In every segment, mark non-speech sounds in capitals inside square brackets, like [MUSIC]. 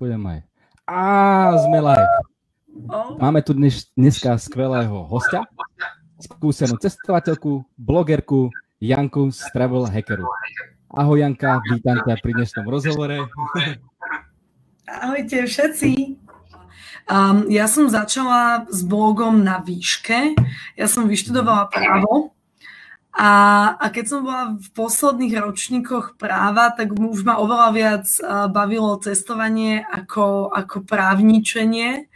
pôjdem aj. Á, sme live. Máme tu dnes, dneska skvelého hostia, skúsenú cestovateľku, blogerku Janku z Travel Hackeru. Ahoj Janka, vítam ťa pri dnešnom rozhovore. Ahojte všetci. Um, ja som začala s blogom na výške. Ja som vyštudovala právo a, a keď som bola v posledných ročníkoch práva, tak už ma oveľa viac bavilo cestovanie ako, ako právničenie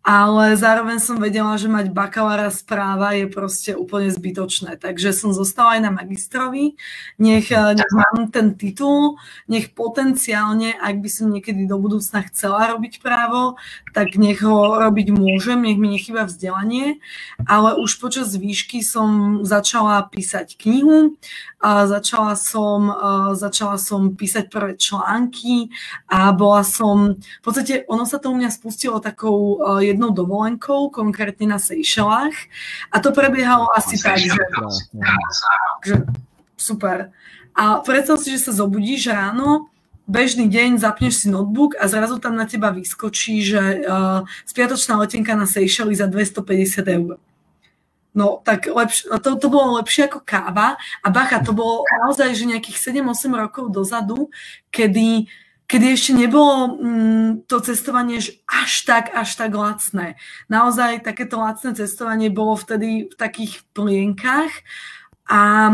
ale zároveň som vedela, že mať bakalára správa je proste úplne zbytočné. Takže som zostala aj na magistrovi. Nech, eh, nech mám ten titul, nech potenciálne, ak by som niekedy do budúcna chcela robiť právo, tak nech ho robiť môžem, nech mi nechýba vzdelanie. Ale už počas výšky som začala písať knihu, a začala som, uh, začala som písať prvé články a bola som, v podstate ono sa to u mňa spustilo takou uh, jednou dovolenkou, konkrétne na Seychellách. A to prebiehalo asi tak, že, že super. A predstav si, že sa zobudíš ráno, bežný deň, zapneš si notebook a zrazu tam na teba vyskočí, že uh, spiatočná letenka na Seychelles za 250 eur. No tak lepš- to, to bolo lepšie ako káva a bacha, to bolo naozaj, že nejakých 7-8 rokov dozadu, kedy kedy ešte nebolo mm, to cestovanie až tak, až tak lacné. Naozaj takéto lacné cestovanie bolo vtedy v takých plienkach a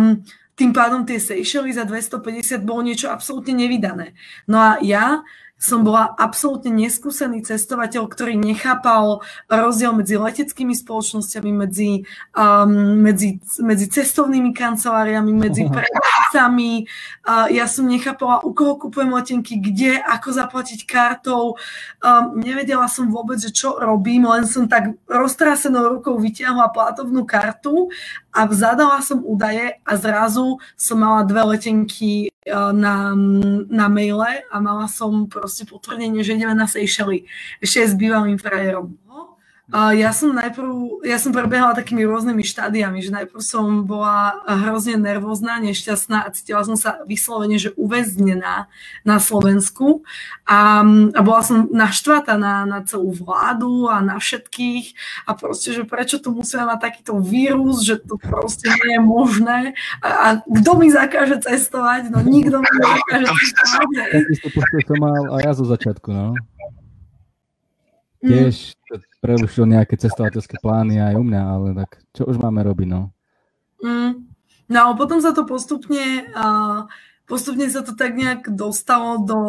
tým pádom tie Seychelles za 250 bolo niečo absolútne nevydané. No a ja som bola absolútne neskúsený cestovateľ, ktorý nechápal rozdiel medzi leteckými spoločnosťami, medzi, um, medzi, medzi cestovnými kanceláriami, medzi [LAUGHS] predajcami. Uh, ja som nechápala, u koho kupujem letenky, kde, ako zaplatiť kartou. Um, nevedela som vôbec, že čo robím, len som tak roztrásenou rukou vytiahla platovnú kartu a zadala som údaje a zrazu som mala dve letenky Eh, na, na maile a mala som proste potvrdenie, že ideme na Seychelles. Ešte s bývalým frajerom. Uh, ja som najprv, ja som prebiehala takými rôznymi štádiami, že najprv som bola hrozne nervózna, nešťastná a cítila som sa vyslovene, že uväznená na Slovensku a, a bola som naštvatá na, na celú vládu a na všetkých a proste, že prečo tu musíme mať takýto vírus, že to proste nie je možné a, a kto mi zakáže cestovať, no nikto mi nezakáže [LAUGHS] cestovať. Taký som mal aj ja zo začiatku, no. Mm. Tiež prerušil nejaké cestovateľské plány aj u mňa, ale tak čo už máme robiť, no? Mm. No a potom sa to postupne, uh, postupne sa to tak nejak dostalo do,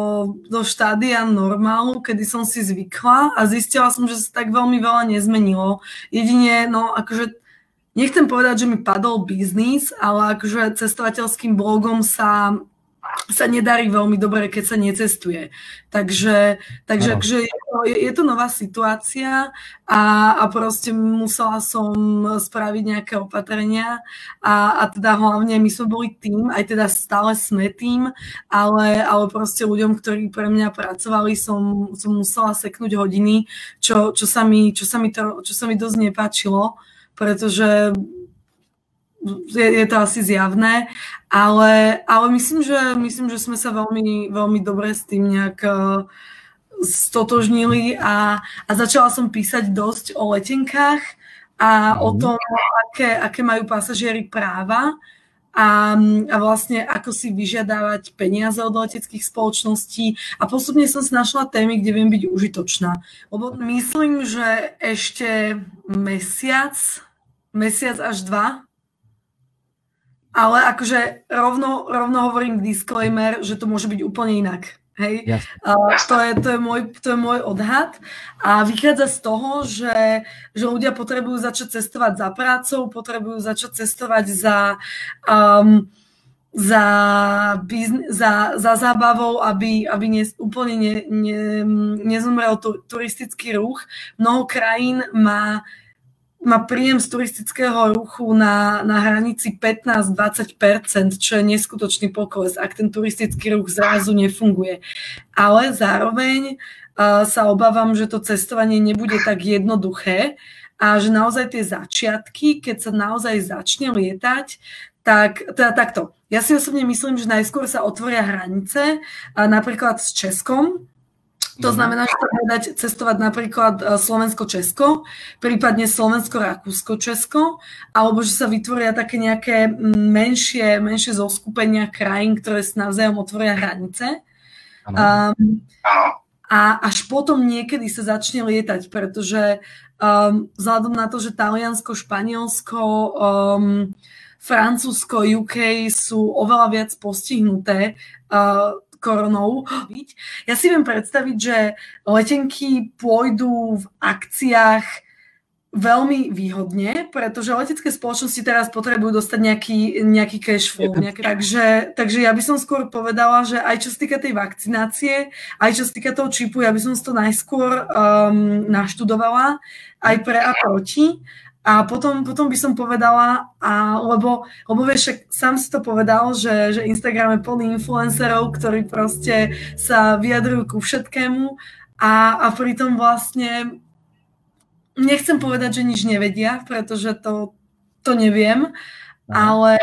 do štádia normálu, kedy som si zvykla a zistila som, že sa tak veľmi veľa nezmenilo. Jedine, no akože nechcem povedať, že mi padol biznis, ale akože cestovateľským blogom sa sa nedarí veľmi dobre, keď sa necestuje. Takže, takže, takže je, to, je, je to nová situácia a, a proste musela som spraviť nejaké opatrenia a, a teda hlavne my sme boli tým, aj teda stále sme tým, ale, ale proste ľuďom, ktorí pre mňa pracovali, som, som musela seknúť hodiny, čo, čo, sa mi, čo, sa mi to, čo sa mi dosť nepáčilo, pretože je, je to asi zjavné, ale, ale myslím, že, myslím, že sme sa veľmi, veľmi dobre s tým nejak uh, stotožnili a, a začala som písať dosť o letenkách a o mhm. tom, aké, aké majú pasažieri práva a, a vlastne ako si vyžiadavať peniaze od leteckých spoločností a postupne som si našla témy, kde viem byť užitočná. Lebo myslím, že ešte mesiac, mesiac až dva ale akože rovno, rovno hovorím disclaimer, že to môže byť úplne inak. Hej? Uh, to, je, to, je môj, to je môj odhad a vychádza z toho, že, že ľudia potrebujú začať cestovať za prácou, potrebujú začať cestovať za, um, za, bizn- za, za zábavou, aby, aby ne, úplne ne, ne, nezomrel tu, turistický ruch. Mnoho krajín má má príjem z turistického ruchu na, na hranici 15-20%, čo je neskutočný pokles, ak ten turistický ruch zrazu nefunguje. Ale zároveň uh, sa obávam, že to cestovanie nebude tak jednoduché a že naozaj tie začiatky, keď sa naozaj začne lietať, tak teda takto. Ja si osobne myslím, že najskôr sa otvoria hranice, napríklad s Českom, To znamená, že sa dať cestovať napríklad e, Slovensko-Česko, prípadne Slovensko-Rakúsko-Česko, alebo že sa vytvoria také nejaké menšie, menšie zoskupenia krajín, ktoré si navzájom otvoria hranice. Um, a až potom niekedy sa začne lietať, pretože um, vzhľadom na to, že Taliansko, Španielsko, um, Francúzsko, UK sú oveľa viac postihnuté uh, koronou. Ja si viem predstaviť, že letenky pôjdu v akciách veľmi výhodne, pretože letecké spoločnosti teraz potrebujú dostať nejaký, nejaký cash flow. Nejaký, takže, takže ja by som skôr povedala, že aj čo sa týka tej vakcinácie, aj čo sa týka toho čipu, ja by som to najskôr um, naštudovala, aj pre a proti. A potom, potom by som povedala, a, lebo, lebo vieš, však sám si to povedal, že, že Instagram je plný influencerov, ktorí proste sa vyjadrujú ku všetkému a, a pritom vlastne nechcem povedať, že nič nevedia, pretože to, to neviem, ale,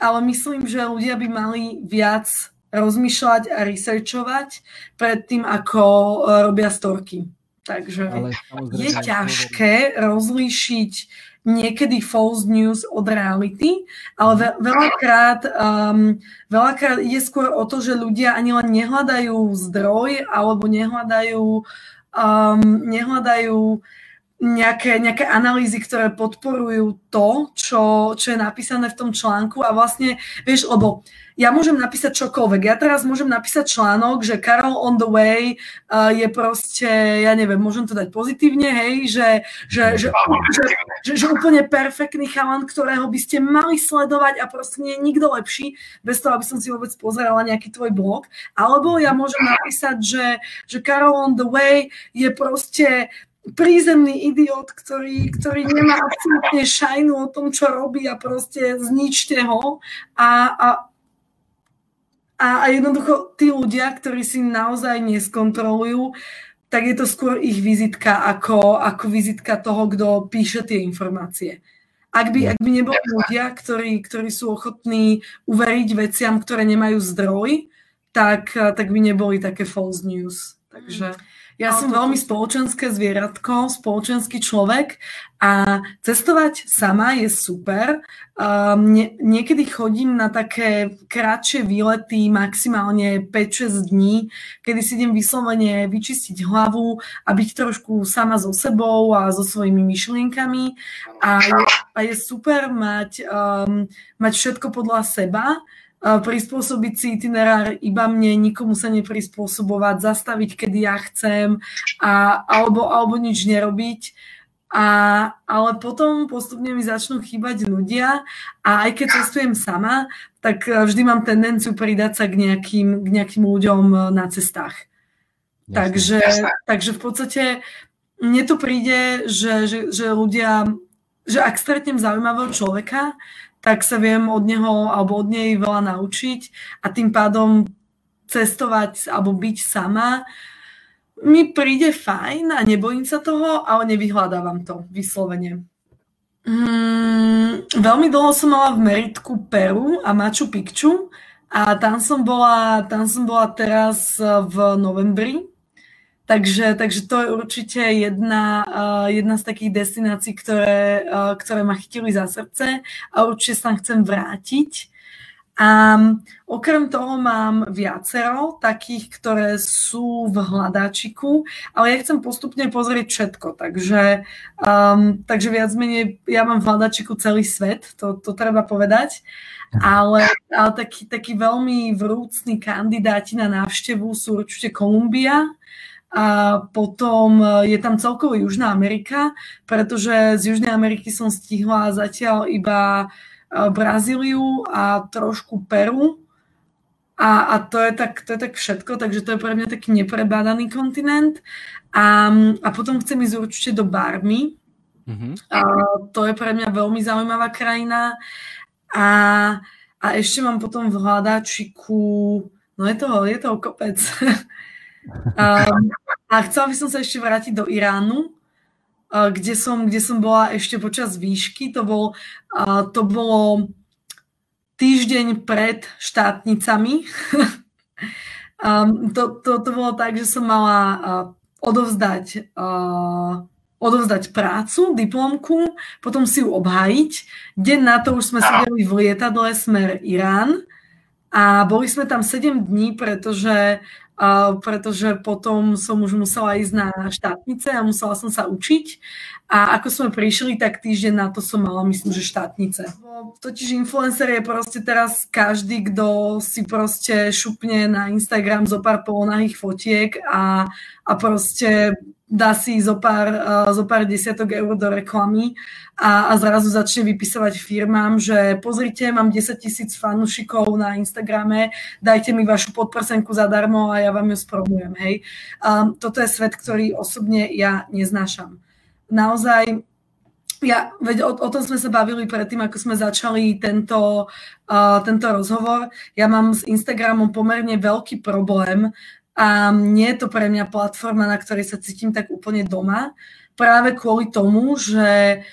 ale myslím, že ľudia by mali viac rozmýšľať a researchovať pred tým, ako e, robia storky. Takže je ťažké rozlíšiť niekedy false news od reality, ale ve, veľakrát, um, veľakrát ide skôr o to, že ľudia ani len nehľadajú zdroj alebo nehľadajú, um, nehľadajú nejaké, nejaké analýzy, ktoré podporujú to, čo, čo je napísané v tom článku. A vlastne, vieš, lebo ja môžem napísať čokoľvek. Ja teraz môžem napísať článok, že Carol on the way uh, je proste, ja neviem, môžem to dať pozitívne, hej, že, že, že, že, že, že úplne perfektný chalan, ktorého by ste mali sledovať a proste nie je nikto lepší, bez toho, aby som si vôbec pozerala nejaký tvoj blog. Alebo ja môžem napísať, že, že Carol on the way je proste prízemný idiot, ktorý, ktorý nemá absolútne šajnu o tom, čo robí a proste zničte ho. A, a, a, a jednoducho tí ľudia, ktorí si naozaj neskontrolujú, tak je to skôr ich vizitka ako, ako vizitka toho, kto píše tie informácie. Ak by, ak by neboli ľudia, ktorí, ktorí sú ochotní uveriť veciam, ktoré nemajú zdroj, tak, tak by neboli také false news. Takže... Mm. Ja som veľmi spoločenské zvieratko, spoločenský človek a cestovať sama je super. Um, nie, niekedy chodím na také kratšie výlety, maximálne 5-6 dní, kedy si idem vyslovene vyčistiť hlavu a byť trošku sama so sebou a so svojimi myšlienkami. A je, a je super mať, um, mať všetko podľa seba prispôsobiť si itinerár iba mne, nikomu sa neprispôsobovať, zastaviť, kedy ja chcem a, alebo, alebo nič nerobiť. A, ale potom postupne mi začnú chýbať ľudia a aj keď cestujem sama, tak vždy mám tendenciu pridať sa k nejakým, k nejakým ľuďom na cestách. Jasne, takže, jasne. takže v podstate mne to príde, že, že, že ľudia, že ak stretnem zaujímavého človeka, tak sa viem od neho alebo od nej veľa naučiť a tým pádom cestovať alebo byť sama mi príde fajn a nebojím sa toho, ale nevyhľadávam to vyslovene. Mm, veľmi dlho som mala v meritku Peru a Machu Picchu a tam som bola, tam som bola teraz v novembri Takže, takže to je určite jedna, uh, jedna z takých destinácií, ktoré, uh, ktoré ma chytili za srdce a určite sa tam chcem vrátiť. A okrem toho mám viacero takých, ktoré sú v hľadáčiku, ale ja chcem postupne pozrieť všetko, takže, um, takže viac menej ja mám v hľadáčiku celý svet, to, to treba povedať, ale, ale taký, taký veľmi vrúcni kandidáti na návštevu sú určite Kolumbia, a potom e, je tam celkovo Južná Amerika, pretože z Južnej Ameriky som stihla zatiaľ iba e, Brazíliu a trošku Peru. A, a to, je tak, to je tak všetko, takže to je pre mňa taký neprebádaný kontinent. A, a potom chcem ísť určite do Barmy. Mm-hmm. A to je pre mňa veľmi zaujímavá krajina. A, a ešte mám potom v hľadáčiku, no je toho, je toho kopec. [LAUGHS] Um, a chcela by som sa ešte vrátiť do Iránu, uh, kde som, kde som bola ešte počas výšky. To, bol, uh, to bolo týždeň pred štátnicami. Um, [LAUGHS] to, to, to bolo tak, že som mala uh, odovzdať, uh, odovzdať prácu, diplomku, potom si ju obhájiť. Deň na to už sme sedeli v lietadle smer Irán a boli sme tam 7 dní, pretože pretože potom som už musela ísť na štátnice a musela som sa učiť. A ako sme prišli, tak týždeň na to som mala, myslím, že štátnice. Totiž influencer je proste teraz každý, kto si proste šupne na Instagram zo pár polonahých fotiek a, a proste dá si zo pár, uh, zo pár desiatok eur do reklamy a, a zrazu začne vypisovať firmám, že pozrite, mám 10 tisíc fanúšikov na Instagrame, dajte mi vašu podprsenku zadarmo a ja vám ju spromujem, hej. Um, toto je svet, ktorý osobne ja neznášam. Naozaj ja, veď o, o tom sme sa bavili predtým, ako sme začali tento, uh, tento rozhovor. Ja mám s Instagramom pomerne veľký problém, a nie je to pre mňa platforma, na ktorej sa cítim tak úplne doma, práve kvôli tomu, že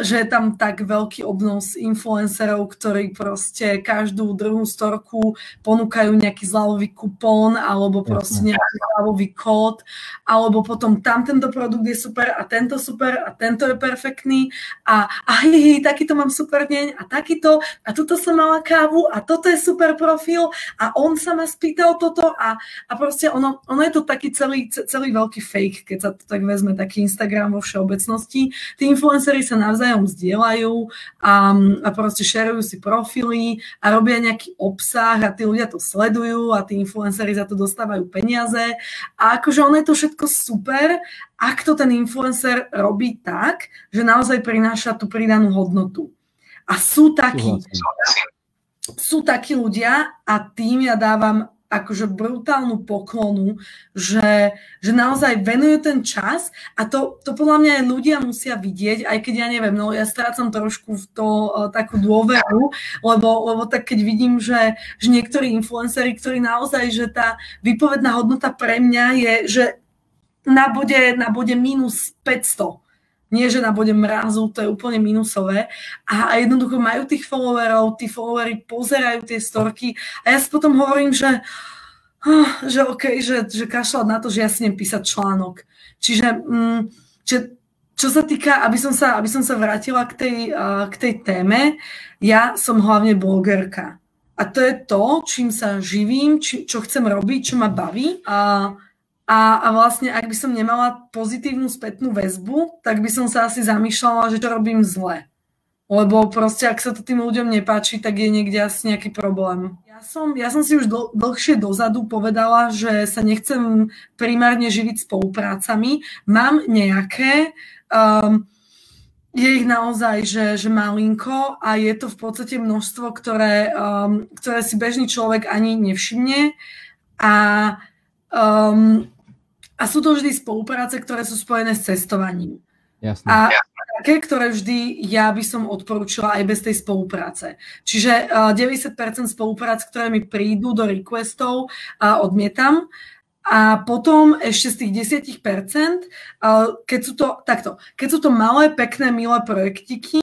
že je tam tak veľký obnos influencerov, ktorí proste každú druhú storku ponúkajú nejaký zľavový kupón alebo proste nejaký zľavový kód, alebo potom tam tento produkt je super a tento super a tento je perfektný. A, a hej, hej, takýto mám super deň a takýto. A tuto som mala kávu a toto je super profil. A on sa ma spýtal toto a, a proste ono, ono je to taký celý, celý veľký fake, keď sa to tak vezme, taký Instagram vo všeobecnosti. Tí sa navzájom zdieľajú a, a proste šerujú si profily a robia nejaký obsah a tí ľudia to sledujú a tí influenceri za to dostávajú peniaze. A akože ono je to všetko super, ak to ten influencer robí tak, že naozaj prináša tú pridanú hodnotu. A sú takí, sú takí ľudia a tým ja dávam akože brutálnu poklonu, že, že naozaj venujú ten čas a to, to podľa mňa aj ľudia musia vidieť, aj keď ja neviem, no ja strácam trošku v to uh, takú dôveru, lebo, lebo tak keď vidím, že, že niektorí influenceri, ktorí naozaj, že tá výpovedná hodnota pre mňa je, že na bode, na bode minus 500, nie že na bode mrazu, to je úplne minusové. A, jednoducho majú tých followerov, tí followery pozerajú tie storky a ja si potom hovorím, že, oh, že OK, že, že kašľať na to, že ja si písať článok. Čiže, mm, čiže čo sa týka, aby som sa, aby som sa vrátila k tej, uh, k tej téme, ja som hlavne blogerka. A to je to, čím sa živím, či, čo chcem robiť, čo ma baví. A a, a vlastne, ak by som nemala pozitívnu spätnú väzbu, tak by som sa asi zamýšľala, že to robím zle. Lebo proste, ak sa to tým ľuďom nepáči, tak je niekde asi nejaký problém. Ja som, ja som si už dl- dlhšie dozadu povedala, že sa nechcem primárne živiť spoluprácami. Mám nejaké, um, je ich naozaj, že, že malinko a je to v podstate množstvo, ktoré, um, ktoré si bežný človek ani nevšimne. A um, a sú to vždy spolupráce, ktoré sú spojené s cestovaním. Jasne. A také, ktoré vždy ja by som odporúčila aj bez tej spolupráce. Čiže uh, 90% spoluprác, ktoré mi prídu do requestov, uh, odmietam. A potom ešte z tých 10%, uh, keď sú to, takto, keď sú to malé, pekné, milé projektiky,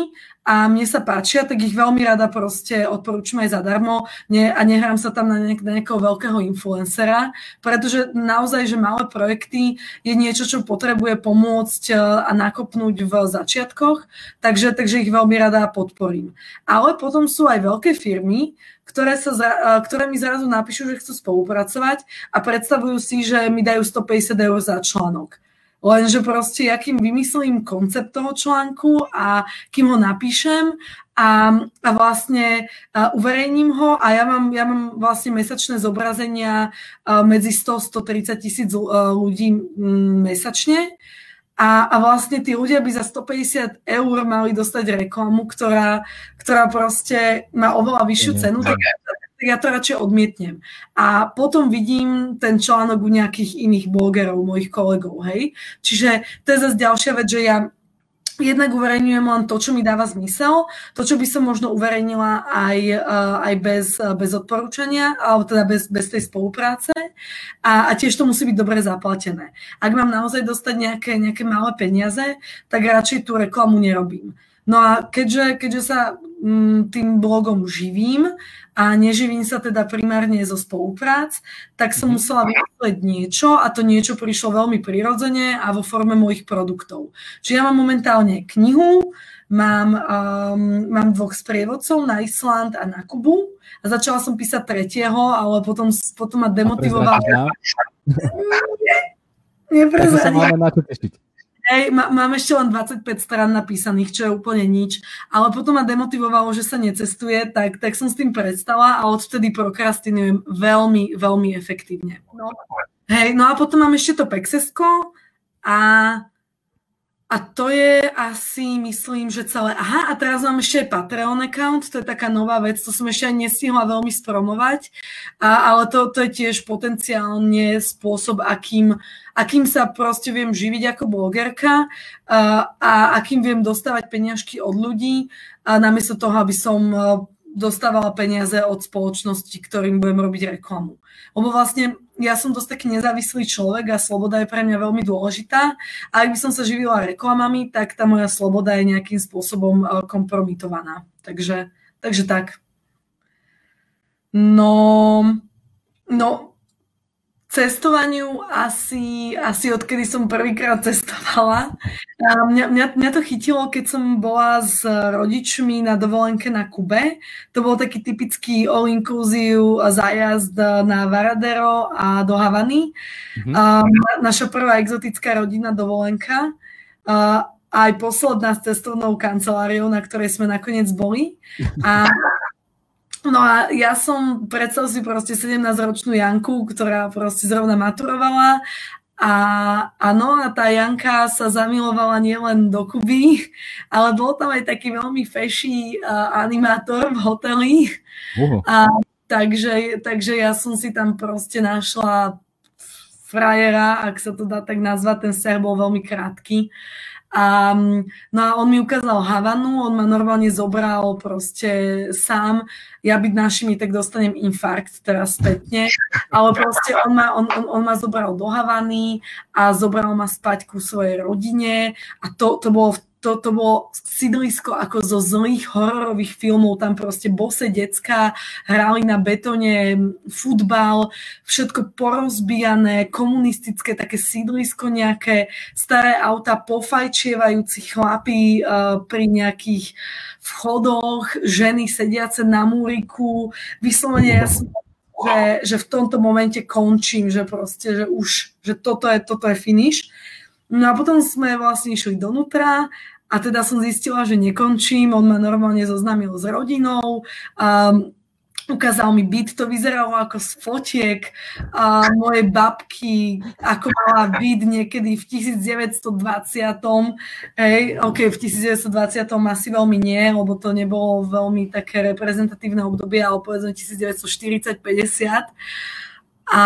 a mne sa páčia, tak ich veľmi rada proste odporúčam aj zadarmo ne, a nehrám sa tam na, nejak, na nejakého veľkého influencera, pretože naozaj, že malé projekty je niečo, čo potrebuje pomôcť e, a nakopnúť v začiatkoch, takže, takže ich veľmi rada podporím. Ale potom sú aj veľké firmy, ktoré, sa, e, ktoré mi zrazu napíšu, že chcú spolupracovať a predstavujú si, že mi dajú 150 eur za článok. Lenže proste, ja kým vymyslím koncept toho článku a kým ho napíšem a, a vlastne a uverejním ho a ja mám, ja mám vlastne mesačné zobrazenia medzi 100-130 tisíc ľudí mesačne. A, a vlastne tí ľudia by za 150 eur mali dostať reklamu, ktorá, ktorá proste má oveľa vyššiu cenu, tak tak ja to radšej odmietnem. A potom vidím ten článok u nejakých iných blogerov, mojich kolegov, hej. Čiže to je zase ďalšia vec, že ja jednak uverejňujem len to, čo mi dáva zmysel, to, čo by som možno uverejnila aj, uh, aj bez, bez odporúčania, alebo teda bez, bez tej spolupráce a, a tiež to musí byť dobre zaplatené. Ak mám naozaj dostať nejaké, nejaké malé peniaze, tak radšej tú reklamu nerobím. No a keďže, keďže sa tým blogom živím a neživím sa teda primárne zo spoluprác, tak som mhm. musela vymysleť niečo a to niečo prišlo veľmi prirodzene a vo forme mojich produktov. Čiže ja mám momentálne knihu, mám, um, mám dvoch sprievodcov na Island a na Kubu a začala som písať tretieho, ale potom, potom ma demotivoval. Neprezradím. na to tešiť. Hej, má, mám ešte len 25 stran napísaných, čo je úplne nič, ale potom ma demotivovalo, že sa necestuje, tak, tak som s tým prestala a odvtedy prokrastinujem veľmi, veľmi efektívne. No. Hej, no a potom mám ešte to Pexesko a a to je asi, myslím, že celé. Aha, a teraz mám ešte Patreon account, to je taká nová vec, to som ešte ani nestihla veľmi spromovať, a, ale to, to je tiež potenciálne spôsob, akým, akým sa proste viem živiť ako blogerka a, a akým viem dostávať peniažky od ľudí, a namiesto toho, aby som dostávala peniaze od spoločnosti, ktorým budem robiť reklamu. Lebo vlastne ja som dosť taký nezávislý človek a sloboda je pre mňa veľmi dôležitá. A ak by som sa živila reklamami, tak tá moja sloboda je nejakým spôsobom eh, kompromitovaná. Takže, takže tak. No, no cestovaniu asi, asi odkedy som prvýkrát cestovala. A mňa, mňa, mňa to chytilo, keď som bola s rodičmi na dovolenke na Kube. To bol taký typický all-inclusive zájazd na Varadero a do Havany. Mm-hmm. A naša prvá exotická rodina dovolenka. A aj posledná s cestovnou kanceláriou, na ktorej sme nakoniec boli. A No a ja som, predstav si proste 17-ročnú Janku, ktorá proste zrovna maturovala a áno, a tá Janka sa zamilovala nielen do Kuby, ale bol tam aj taký veľmi feší uh, animátor v hoteli. Uh-huh. A, takže, takže ja som si tam proste našla frajera, ak sa to dá tak nazvať, ten vzťah bol veľmi krátky. A, no a on mi ukázal Havanu, on ma normálne zobral proste sám. Ja byť našimi, tak dostanem infarkt teraz spätne. Ale proste on ma, on, on, on ma zobral do Havany a zobral ma spať ku svojej rodine. A to, to bolo to, bolo sídlisko ako zo zlých hororových filmov, tam proste bose decka hrali na betone futbal, všetko porozbijané, komunistické také sídlisko nejaké, staré auta, pofajčievajúci chlapí uh, pri nejakých vchodoch, ženy sediace na múriku, vyslovene ja som že, že v tomto momente končím, že proste, že už, že toto je, toto je finish. No a potom sme vlastne išli donútra a teda som zistila, že nekončím. On ma normálne zoznámil s rodinou. Um, ukázal mi byt, to vyzeralo ako z fotiek a moje babky, ako mala byt niekedy v 1920. Hej, ok, v 1920. asi veľmi nie, lebo to nebolo veľmi také reprezentatívne obdobie, ale povedzme 1940-50. A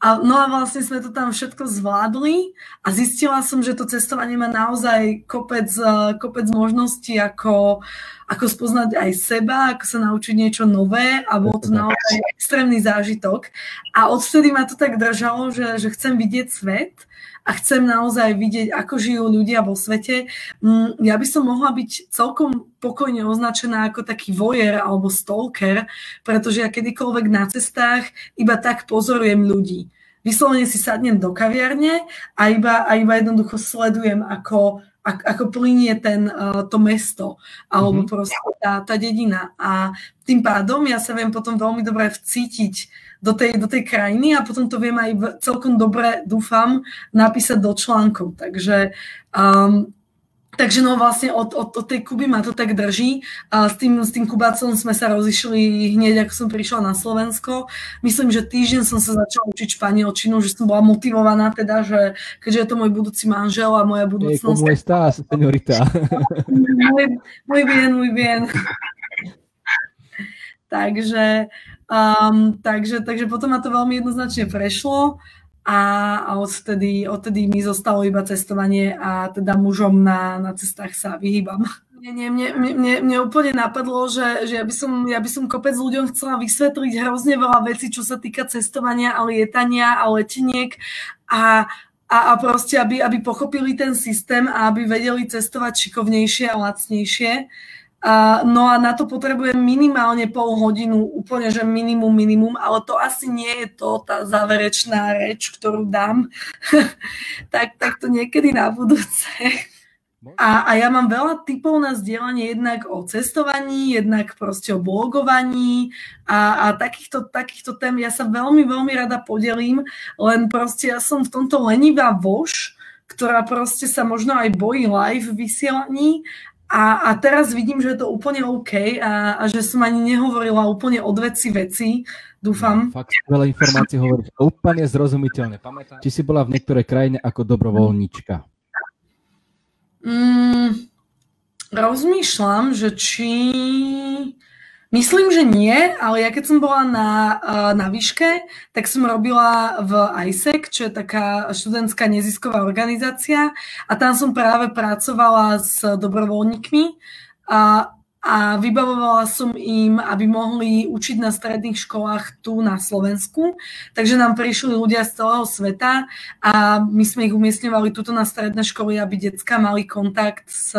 a, no a vlastne sme to tam všetko zvládli a zistila som, že to cestovanie má naozaj kopec, e, kopec možností, ako, ako spoznať aj seba, ako sa naučiť niečo nové a bol to naozaj extrémny zážitok. A odvtedy ma to tak držalo, že, že chcem vidieť svet a chcem naozaj vidieť, ako žijú ľudia vo svete. Mm, ja by som mohla byť celkom pokojne označená ako taký vojer alebo stalker, pretože ja kedykoľvek na cestách iba tak pozorujem ľudí. Vyslovene si sadnem do kaviarne a iba, a iba jednoducho sledujem, ako, ako plinie ten, uh, to mesto alebo mm-hmm. proste tá, tá dedina. A tým pádom ja sa viem potom veľmi dobre vcítiť do tej, do tej krajiny a potom to viem aj celkom dobre, dúfam, napísať do článkov. Takže um, Takže no vlastne od, od, od tej Kuby ma to tak drží. A s tým, s tým Kubácom sme sa rozišli hneď, ako som prišla na Slovensko. Myslím, že týždeň som sa začala učiť španielčinu, že som bola motivovaná teda, že keďže je to môj budúci manžel a moja budúcnosť... Hey, estás, señorita? Muy, muy bien, muy bien. takže, um, takže, takže potom ma to veľmi jednoznačne prešlo a, a odtedy, odtedy mi zostalo iba cestovanie a teda mužom na, na cestách sa vyhýbam. Nie, nie, mne, mne, mne úplne napadlo, že, že ja, by som, ja by som kopec ľuďom chcela vysvetliť hrozne veľa vecí, čo sa týka cestovania a lietania a leteniek a, a, a proste, aby, aby pochopili ten systém a aby vedeli cestovať šikovnejšie a lacnejšie. A, no a na to potrebujem minimálne pol hodinu, úplne, že minimum, minimum, ale to asi nie je to, tá záverečná reč, ktorú dám. [LAUGHS] tak, tak to niekedy na budúce. A, a ja mám veľa typov na zdieľanie jednak o cestovaní, jednak proste o blogovaní a, a takýchto, takýchto tém ja sa veľmi, veľmi rada podelím, len proste ja som v tomto lenivá voš, ktorá proste sa možno aj bojí live vysielaní a, a teraz vidím, že je to úplne OK a, a že som ani nehovorila úplne od veci veci, dúfam. No, fakt veľa informácií hovoríš úplne zrozumiteľne. Pamätám, či si bola v niektorej krajine ako dobrovoľníčka? Mm, rozmýšľam, že či Myslím, že nie, ale ja keď som bola na, eh, na výške, tak som robila v ISEC, čo je taká študentská nezisková organizácia a tam som práve pracovala s dobrovoľníkmi. A a vybavovala som im, aby mohli učiť na stredných školách tu na Slovensku. Takže nám prišli ľudia z celého sveta a my sme ich umiestňovali tuto na stredné školy, aby decka mali kontakt s,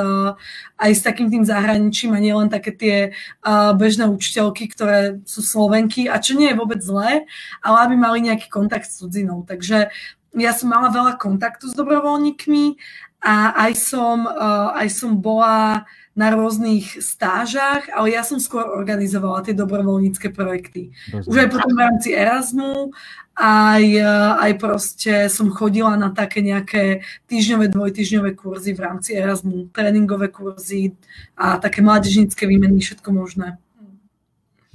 aj s takým tým zahraničím a nielen také tie uh, bežné učiteľky, ktoré sú Slovenky a čo nie je vôbec zlé, ale aby mali nejaký kontakt s cudzinou. Takže ja som mala veľa kontaktu s dobrovoľníkmi a aj som, uh, aj som bola na rôznych stážach, ale ja som skôr organizovala tie dobrovoľnícke projekty. Rozumiem. Už aj potom v rámci Erasmu, aj, aj proste som chodila na také nejaké týždňové, dvojtýždňové kurzy v rámci Erasmu, tréningové kurzy a také mládežnícke výmeny, všetko možné.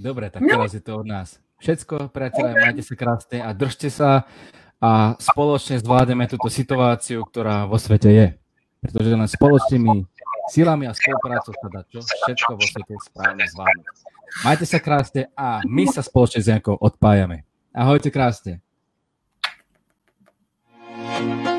Dobre, tak no. teraz je to od nás. Všetko, priateľe, majte sa krásne a držte sa a spoločne zvládneme túto situáciu, ktorá vo svete je. Pretože len spoločnými silami a spoluprácou sa dá čo všetko vo svete správne zvládnuť. Majte sa krásne a my sa spoločne s Jankou odpájame. Ahojte krásne. thank you